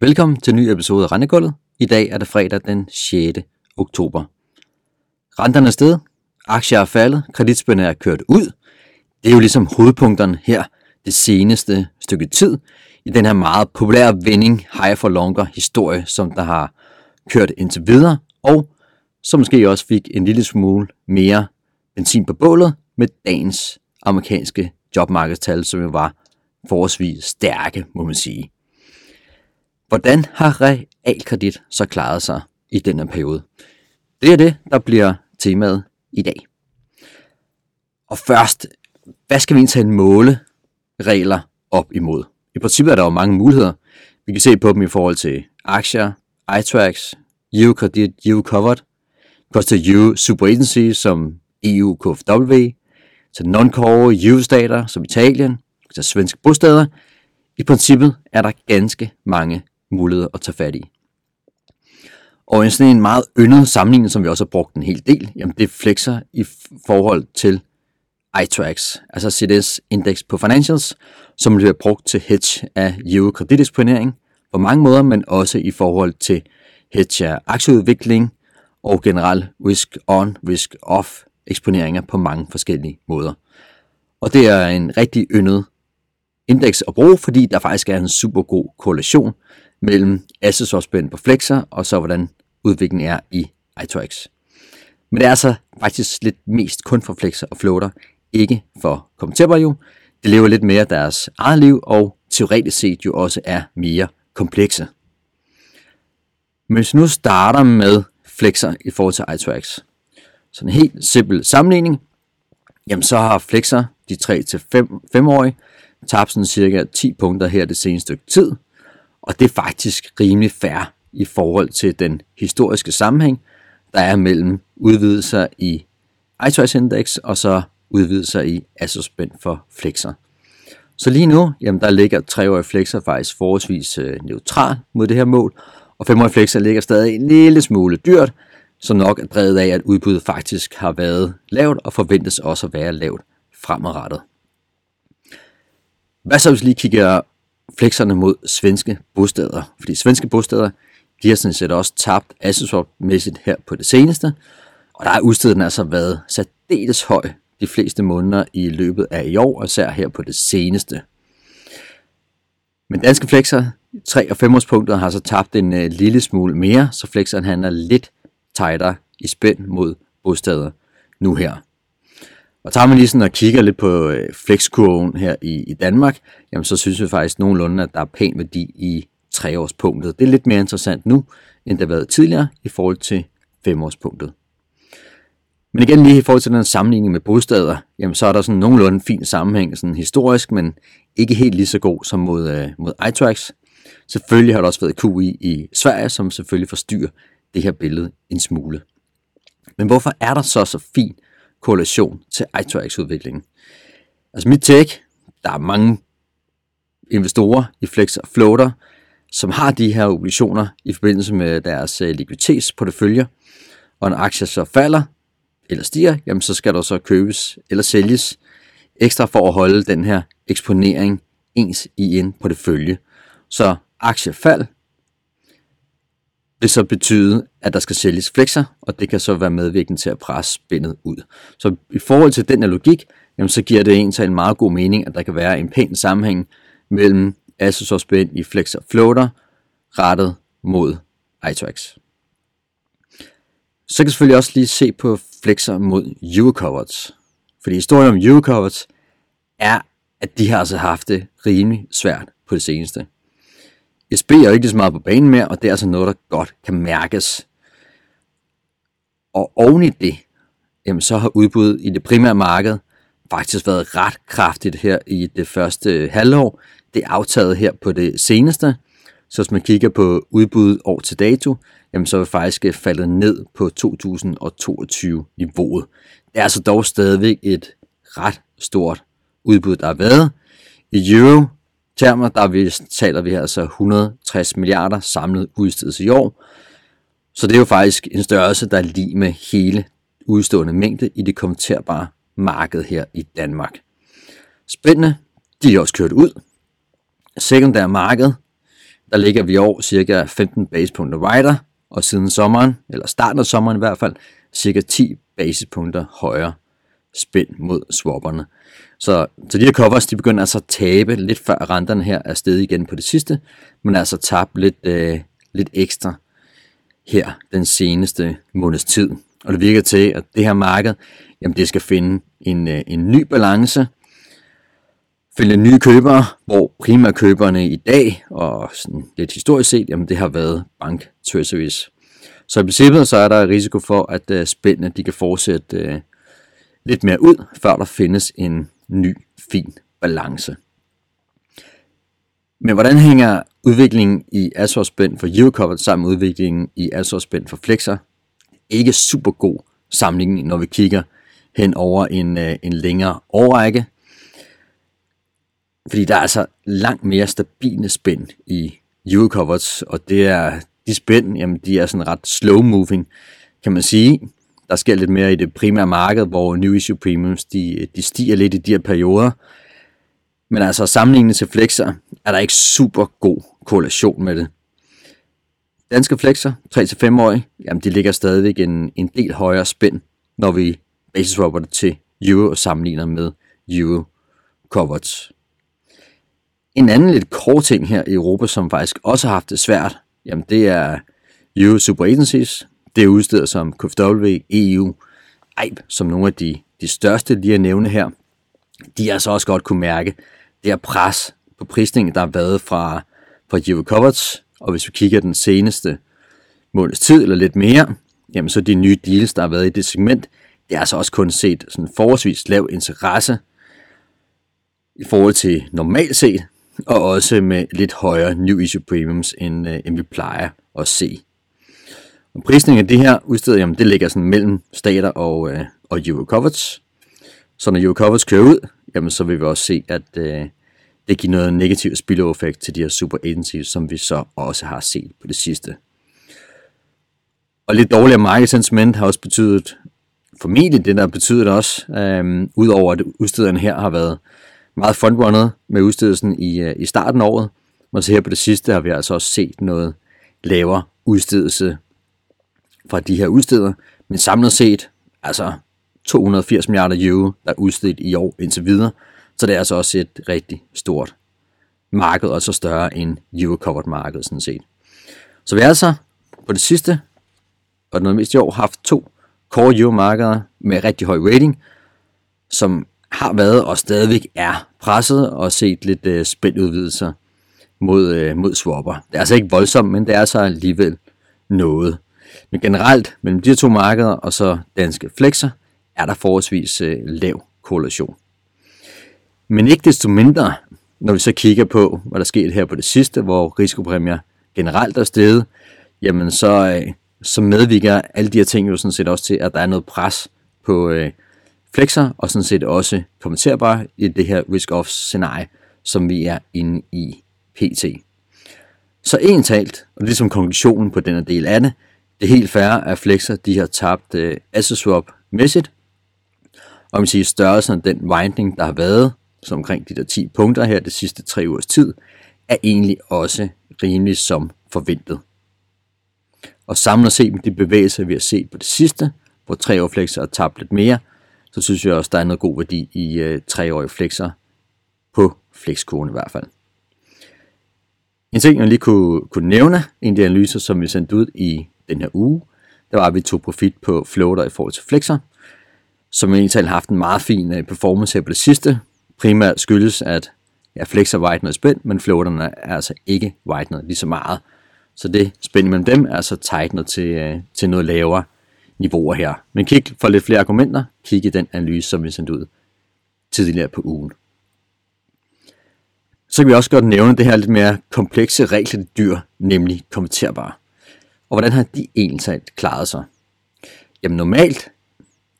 Velkommen til en ny episode af Rentegulvet. I dag er det fredag den 6. oktober. Renterne er sted, aktier er faldet, kreditspændene er kørt ud. Det er jo ligesom hovedpunkterne her det seneste stykke tid i den her meget populære vending high for longer historie, som der har kørt indtil videre, og som måske også fik en lille smule mere benzin på bålet med dagens amerikanske jobmarkedstal, som jo var forholdsvis stærke, må man sige. Hvordan har realkredit så klaret sig i denne periode? Det er det, der bliver temaet i dag. Og først, hvad skal vi egentlig måle regler op imod? I princippet er der jo mange muligheder. Vi kan se på dem i forhold til aktier, iTrax, EU-kredit, EU-covered, koster EU Super Agency som EU KFW, til non-core EU-stater som Italien, til svenske bosteder. I princippet er der ganske mange muligheder at tage fat i. Og en sådan en meget yndet sammenligning, som vi også har brugt en hel del, jamen det flexer i forhold til iTrax, altså CDS Index på Financials, som bliver brugt til hedge af euro krediteksponering på mange måder, men også i forhold til hedge af aktieudvikling og generelt risk on, risk off eksponeringer på mange forskellige måder. Og det er en rigtig yndet indeks at bruge, fordi der faktisk er en super god korrelation mellem assetsopspænd på flexer og så hvordan udviklingen er i iTrax. Men det er altså faktisk lidt mest kun for flexer og floater, ikke for kommenterbare jo. Det lever lidt mere deres eget liv og teoretisk set jo også er mere komplekse. Men hvis vi nu starter med flexer i forhold til iTrax, så en helt simpel sammenligning, jamen så har flexer de 3-5-årige tabt sådan cirka 10 punkter her det seneste stykke tid, og det er faktisk rimelig fair i forhold til den historiske sammenhæng, der er mellem udvidelser i iTrax Index og så udvidelser i Asospend for flexer. Så lige nu, jamen der ligger 3-årige flexer faktisk forholdsvis øh, neutral mod det her mål, og 5-årige flexer ligger stadig en lille smule dyrt, som nok er drevet af, at udbuddet faktisk har været lavt og forventes også at være lavt fremadrettet. Hvad så hvis vi lige kigger flexerne mod svenske bosteder? Fordi svenske bosteder, de har sådan set også tabt assetswap-mæssigt her på det seneste, og der har udstedet altså været særdeles høj de fleste måneder i løbet af i år, og især her på det seneste. Men danske flexer, 3 og 5 årspunkter, har så tabt en øh, lille smule mere, så flexeren handler lidt tighter i spænd mod bostader nu her. Og tager man lige sådan og kigger lidt på øh, flexkurven her i, i Danmark, jamen så synes vi faktisk nogenlunde, at der er pæn værdi i treårspunktet. Det er lidt mere interessant nu, end det har været tidligere i forhold til femårspunktet. Men igen lige i forhold til den sammenligning med bosteder, jamen så er der sådan nogenlunde fin sammenhæng sådan historisk, men ikke helt lige så god som mod, øh, mod iTrax. Selvfølgelig har der også været QI i Sverige, som selvfølgelig forstyrrer det her billede en smule. Men hvorfor er der så så fin korrelation til iTrax-udviklingen? Altså mit take, der er mange investorer i Flex og Floater, som har de her obligationer i forbindelse med deres øh, likviditetsportefølje, og når aktier så falder eller stiger, jamen så skal der så købes eller sælges ekstra for at holde den her eksponering ens i en portefølje. Så aktiefald vil så betyde, at der skal sælges flexer, og det kan så være medvirkende til at presse spændet ud. Så i forhold til den her logik, jamen så giver det egentlig en meget god mening, at der kan være en pæn sammenhæng mellem assets spænd i flexer floater rettet mod iTrax. Så kan jeg selvfølgelig også lige se på flexer mod Eurocoverts. Fordi historien om Eurocoverts er, at de har altså haft det rimelig svært på det seneste. SB er jo ikke så meget på banen mere, og det er altså noget, der godt kan mærkes. Og oven i det, jamen så har udbuddet i det primære marked faktisk været ret kraftigt her i det første halvår. Det er aftaget her på det seneste. Så hvis man kigger på udbuddet år til dato, jamen så er det faktisk øh, faldet ned på 2022-niveauet. Det er altså dog stadigvæk et ret stort udbud, der har været. I euro termer, der vi, taler vi altså 160 milliarder samlet udstedes i år. Så det er jo faktisk en størrelse, der er lige med hele udstående mængde i det kommenterbare marked her i Danmark. Spændende, de er også kørt ud. Sekundær marked, der ligger vi i år cirka 15 basispunkter wider, og siden sommeren, eller starten af sommeren i hvert fald, cirka 10 basispunkter højere spænd mod swapperne. Så, så de her covers, de begynder altså at tabe lidt før renterne her er steget igen på det sidste, men altså tabt lidt, øh, lidt ekstra her den seneste måneds tid. Og det virker til, at det her marked, jamen det skal finde en, øh, en ny balance, finde nye købere, hvor primærkøberne i dag, og sådan lidt historisk set, jamen det har været bank treasuries. Så i princippet så er der risiko for, at øh, spændene de kan fortsætte øh, lidt mere ud, før der findes en ny, fin balance. Men hvordan hænger udviklingen i Azure-spænd for Eurocopper sammen med udviklingen i Azure-spænd for flexer? Ikke super god sammenligning, når vi kigger hen over en, øh, en længere årrække. Fordi der er altså langt mere stabile spænd i yield covers, og det er de spænd, jamen de er sådan ret slow moving, kan man sige. Der sker lidt mere i det primære marked, hvor new issue premiums, de, de stiger lidt i de her perioder. Men altså sammenlignet til flexer, er der ikke super god korrelation med det. Danske flexer, 3-5-årige, jamen de ligger stadigvæk en, en del højere spænd, når vi basis det til euro og sammenligner med euro coverage. En anden lidt kort ting her i Europa, som faktisk også har haft det svært, Jamen det er Euro Super Agencies, det er udstedet som KFW, EU, EIB, som nogle af de, de største lige at nævne her. De har så altså også godt kunne mærke det her pres på prisningen, der har været fra, fra Euro Coverts, og hvis vi kigger den seneste måneds tid eller lidt mere, jamen så de nye deals, der har været i det segment, det er altså også kun set sådan forholdsvis lav interesse i forhold til normalt set, og også med lidt højere new issue premiums, end, øh, end vi plejer at se. Og prisningen af det her udsted, jamen det ligger sådan mellem stater og, øh, og euro coverage. Så når euro coverage kører ud, jamen så vil vi også se, at øh, det giver noget negativ spillover effekt til de her super agencies, som vi så også har set på det sidste. Og lidt dårligere market sentiment har også betydet, formentlig det der betydet også, øh, udover at udstederne her har været meget frontrunnet med udstedelsen i, øh, i starten af året. Men så her på det sidste har vi altså også set noget lavere udstedelse fra de her udsteder. Men samlet set, altså 280 milliarder euro, der er udstedt i år indtil videre. Så det er altså også et rigtig stort marked, og så større end euro-covered marked sådan set. Så vi har altså på det sidste, og noget mest i år, haft to core euro-markeder med rigtig høj rating, som har været og stadigvæk er presset og set lidt øh, spændudvidelser mod, øh, mod swapper. Det er altså ikke voldsomt, men det er så alligevel noget. Men generelt mellem de to markeder og så danske flexer er der forholdsvis øh, lav korrelation. Men ikke desto mindre, når vi så kigger på, hvad der skete her på det sidste, hvor risikopræmier generelt er steget, jamen så, øh, så medvirker alle de her ting jo sådan set også til, at der er noget pres på, øh, flexer, og sådan set også kommenterbare i det her risk-off scenarie, som vi er inde i PT. Så en talt, og ligesom som konklusionen på denne del af det, det er helt fair, at flexer de har tabt øh, asset swap mæssigt, og man siger størrelsen af den winding, der har været, som omkring de der 10 punkter her de sidste tre ugers tid, er egentlig også rimelig som forventet. Og samlet set med de bevægelser, vi har set på det sidste, hvor tre år flexer har tabt lidt mere, så synes jeg også, der er noget god værdi i øh, treårige flexer på flexkurven i hvert fald. En ting, jeg lige kunne, kunne nævne, en af de analyser, som vi sendte ud i den her uge, der var, at vi tog profit på floater i forhold til flexer, som egentlig har haft en meget fin øh, performance her på det sidste. Primært skyldes, at ja, flexer white noget spænd, men floaterne er altså ikke white noget lige så meget. Så det spænd mellem dem er altså tightenet til, øh, til noget lavere niveauer her. Men kig for lidt flere argumenter, kig i den analyse, som vi sendte ud tidligere på ugen. Så kan vi også godt nævne det her lidt mere komplekse regler dyr, nemlig konverterbare. Og hvordan har de egentlig klaret sig? Jamen normalt,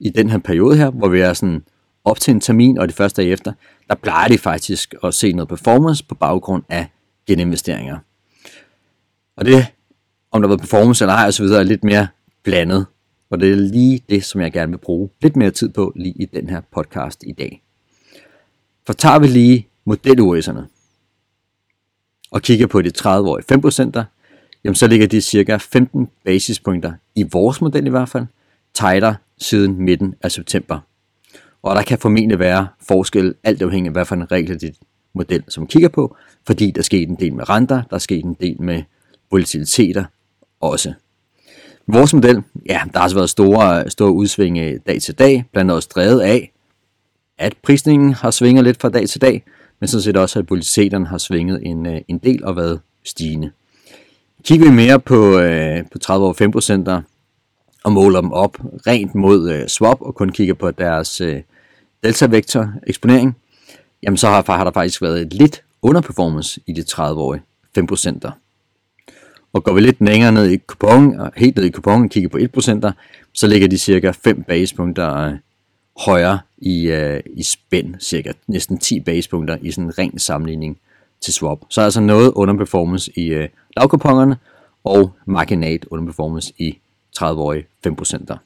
i den her periode her, hvor vi er sådan op til en termin og det første dag efter, der plejer de faktisk at se noget performance på baggrund af geninvesteringer. Og det, om der var performance eller ej osv., er lidt mere blandet. Og det er lige det, som jeg gerne vil bruge lidt mere tid på lige i den her podcast i dag. For tager vi lige model og kigger på de 30-årige 5%, jamen så ligger de cirka 15 basispunkter, i vores model i hvert fald, tighter siden midten af september. Og der kan formentlig være forskel, alt afhængig af hvad for en regel model, som kigger på, fordi der sker en del med renter, der sker en del med volatiliteter også. Vores model, ja, der har altså været store, store udsving øh, dag til dag, blandt andet også drevet af, at prisningen har svinget lidt fra dag til dag, men sådan set også, at volatiliteten har svinget en, øh, en del og været stigende. Kigger vi mere på, øh, på 30 år 5 og måler dem op rent mod øh, swap og kun kigger på deres øh, delta-vektor eksponering, jamen så har, har der faktisk været lidt underperformance i de 30-årige 5 Og går vi lidt længere ned i kupon, og helt ned i kuponen kigger på 1 så ligger de cirka 5 basepunkter øh, højere i, øh, i spænd, cirka næsten 10 basepunkter i sådan en ren sammenligning til swap. Så er altså noget underperformance i øh, lavkuponerne og marginalt underperformance i 30-årige 5%'er.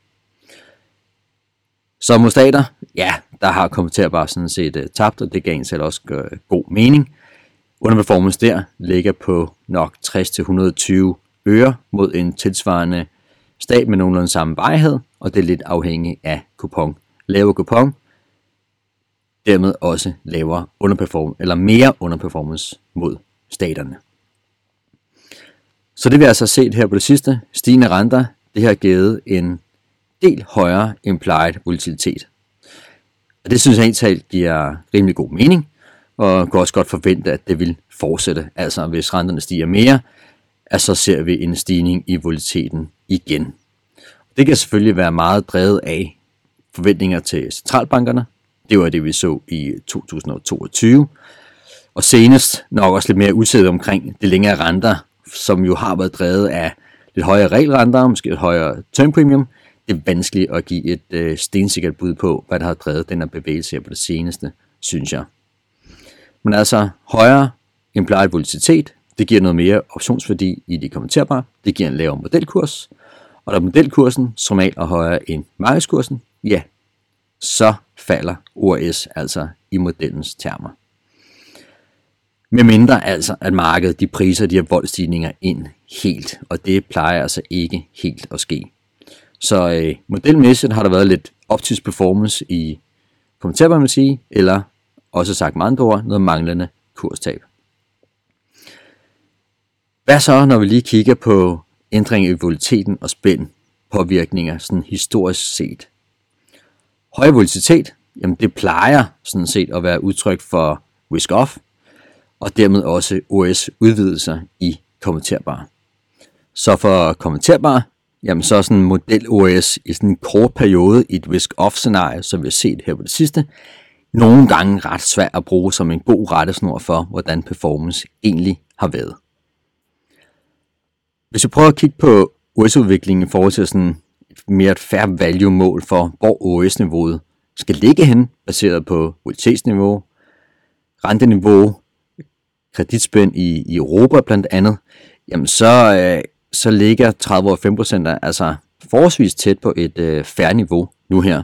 Så mod stater, ja, der har kommenterbart sådan set uh, tabt, og det gav en selv også uh, god mening. Underperformance der ligger på nok 60-120 øre mod en tilsvarende stat med nogenlunde samme vejhed, og det er lidt afhængigt af kupon. Lavere kupon, dermed også lavere underperform eller mere underperformance mod staterne. Så det vi altså set her på det sidste, stigende renter, det har givet en del højere implied volatilitet. Og det synes jeg egentlig giver rimelig god mening, og kan også godt forvente, at det vil fortsætte. Altså hvis renterne stiger mere, at så ser vi en stigning i volatiliteten igen. Det kan selvfølgelig være meget drevet af forventninger til centralbankerne. Det var det, vi så i 2022. Og senest nok også lidt mere udsættet omkring det længere renter, som jo har været drevet af lidt højere regelrenter, måske et højere term premium, det er vanskeligt at give et øh, stensikkert bud på, hvad der har drevet den her bevægelse her på det seneste, synes jeg. Men altså, højere implied volatilitet, det giver noget mere optionsværdi i de kommenterbare, det giver en lavere modelkurs, og da modelkursen som er højere end markedskursen, ja, så falder ORS altså i modellens termer. Med mindre altså, at markedet de priser de her voldstigninger ind helt, og det plejer altså ikke helt at ske. Så øh, modelmæssigt har der været lidt optisk performance i kommentar, man sige, eller også sagt med andre ord, noget manglende kurstab. Hvad så, når vi lige kigger på ændring i volatiliteten og spænd påvirkninger sådan historisk set? Høj volatilitet, jamen det plejer sådan set at være udtryk for risk-off, og dermed også OS udvidelser i kommenterbare. Så for kommenterbare, jamen så er sådan en model OS i sådan en kort periode i et risk-off scenarie, som vi har set her på det sidste, nogle gange ret svært at bruge som en god rettesnor for, hvordan performance egentlig har været. Hvis vi prøver at kigge på OS-udviklingen i forhold til sådan mere et fair value mål for, hvor OS-niveauet skal ligge hen, baseret på volatilitetsniveau, renteniveau, kreditspænd i, i Europa blandt andet, jamen så, øh, så ligger 30 og 5% altså forholdsvis tæt på et øh, færre niveau nu her.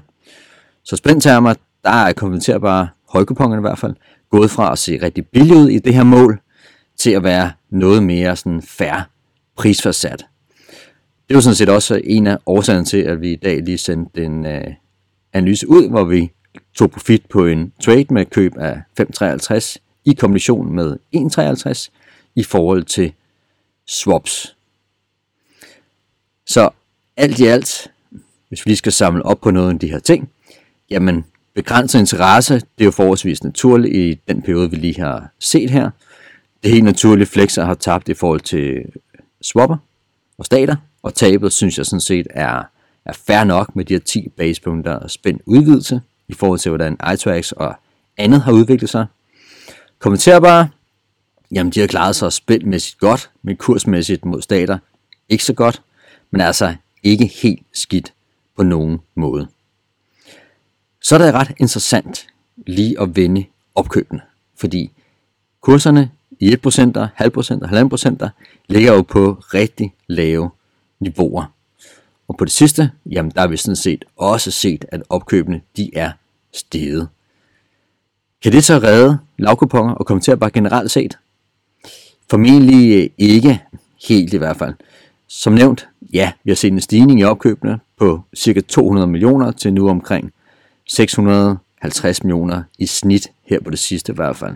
Så spændtermer, der er konverterbare højkupongerne i hvert fald, gået fra at se rigtig billigt ud i det her mål, til at være noget mere sådan færre prisforsat. Det var sådan set også en af årsagerne til, at vi i dag lige sendte en øh, analyse ud, hvor vi tog profit på en trade med køb af 5,53 i kombination med 1,53 i forhold til swaps. Så alt i alt, hvis vi lige skal samle op på noget af de her ting, jamen begrænset interesse, det er jo forholdsvis naturligt i den periode, vi lige har set her. Det er helt naturligt, flexer har tabt i forhold til swapper og stater, og tabet synes jeg sådan set er, er fair nok med de her 10 basepunkter og spændt udvidelse i forhold til, hvordan iTrax og andet har udviklet sig. Kommenterbare, jamen de har klaret sig spændmæssigt godt, men kursmæssigt mod stater ikke så godt, men altså ikke helt skidt på nogen måde. Så er det ret interessant lige at vende opkøbene, fordi kurserne i 1%, halv procent og 1,5% ligger jo på rigtig lave niveauer. Og på det sidste, jamen der har vi sådan set også set, at opkøbene de er steget. Kan det så redde lavkuponger og kommentere bare generelt set? Formentlig øh, ikke helt i hvert fald. Som nævnt, ja, vi har set en stigning i opkøbene på ca. 200 millioner til nu omkring 650 millioner i snit her på det sidste i hvert fald.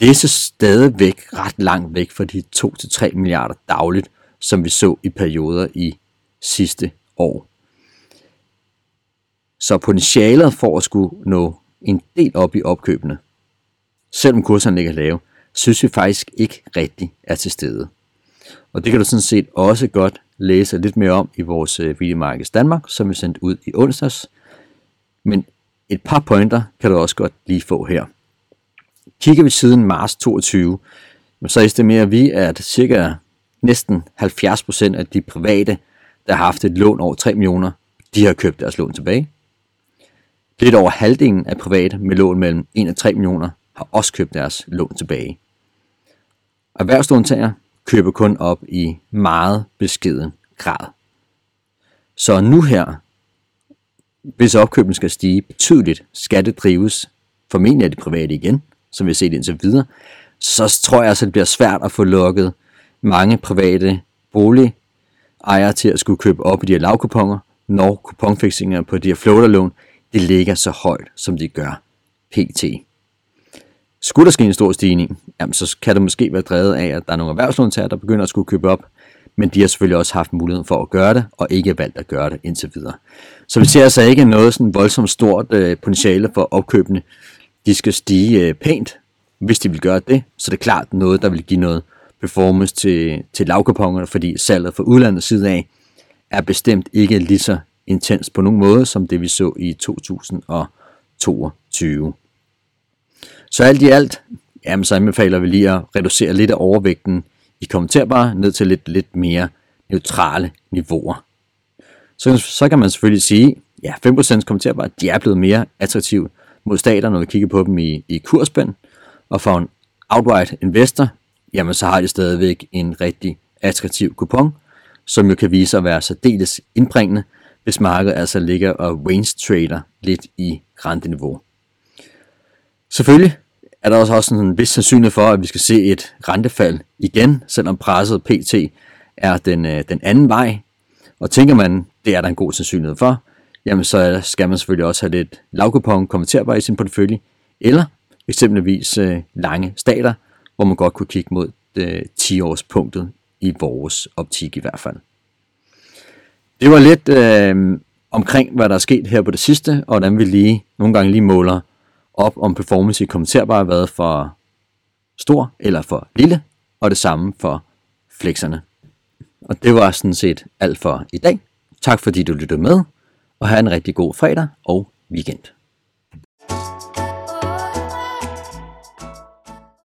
Det er så stadigvæk ret langt væk fra de 2-3 milliarder dagligt, som vi så i perioder i sidste år. Så potentialet for at skulle nå en del op i opkøbene, selvom kurserne ligger lave, synes vi faktisk ikke rigtig er til stede. Og det kan du sådan set også godt læse lidt mere om i vores øh, Video Markets Danmark, som vi sendte ud i onsdags. Men et par pointer kan du også godt lige få her. Kigger vi siden marts 22, så estimerer vi, at cirka næsten 70% af de private, der har haft et lån over 3 millioner, de har købt deres lån tilbage. Lidt over halvdelen af private med lån mellem 1 og 3 millioner har også købt deres lån tilbage. Erhvervslåntager køber kun op i meget beskeden grad. Så nu her, hvis opkøben skal stige betydeligt, skal det drives formentlig af de private igen, som vi har set indtil videre, så tror jeg altså, det bliver svært at få lukket mange private boligejere til at skulle købe op i de her lavkuponger, når kuponfixinger på de her floaterlån, det ligger så højt, som de gør pt. Skulle der ske en stor stigning, jamen, så kan det måske være drevet af, at der er nogle erhvervslåntager, der begynder at skulle købe op, men de har selvfølgelig også haft muligheden for at gøre det, og ikke valgt at gøre det indtil videre. Så vi ser altså ikke noget sådan voldsomt stort øh, potentiale for opkøbene. De skal stige øh, pænt, hvis de vil gøre det, så det er klart noget, der vil give noget performance til, til lavkupongerne, fordi salget fra udlandets side af er bestemt ikke lige så intens på nogen måde, som det vi så i 2022. Så alt i alt, jamen, så anbefaler vi lige at reducere lidt af overvægten i kommenterbare ned til lidt, lidt mere neutrale niveauer. Så, så kan man selvfølgelig sige, ja, 5% kommenterbare, de er blevet mere attraktive mod stater, når vi kigger på dem i, i kursspænd. Og for en outright investor, jamen så har de stadigvæk en rigtig attraktiv kupon, som jo kan vise sig at være særdeles indbringende, hvis markedet altså ligger og range trader lidt i renteniveau. Selvfølgelig er der også en vis sandsynlighed for, at vi skal se et rentefald igen, selvom presset PT er den, øh, den anden vej. Og tænker man, det er der en god sandsynlighed for, jamen så skal man selvfølgelig også have lidt lavkupon konverterbar i sin portefølje, eller eksempelvis øh, lange stater, hvor man godt kunne kigge mod øh, 10-års punktet i vores optik i hvert fald. Det var lidt øh, omkring, hvad der er sket her på det sidste, og hvordan vi lige nogle gange lige måler op, om performance i kommenterbar har været for stor eller for lille, og det samme for flexerne. Og det var sådan set alt for i dag. Tak fordi du lyttede med, og have en rigtig god fredag og weekend.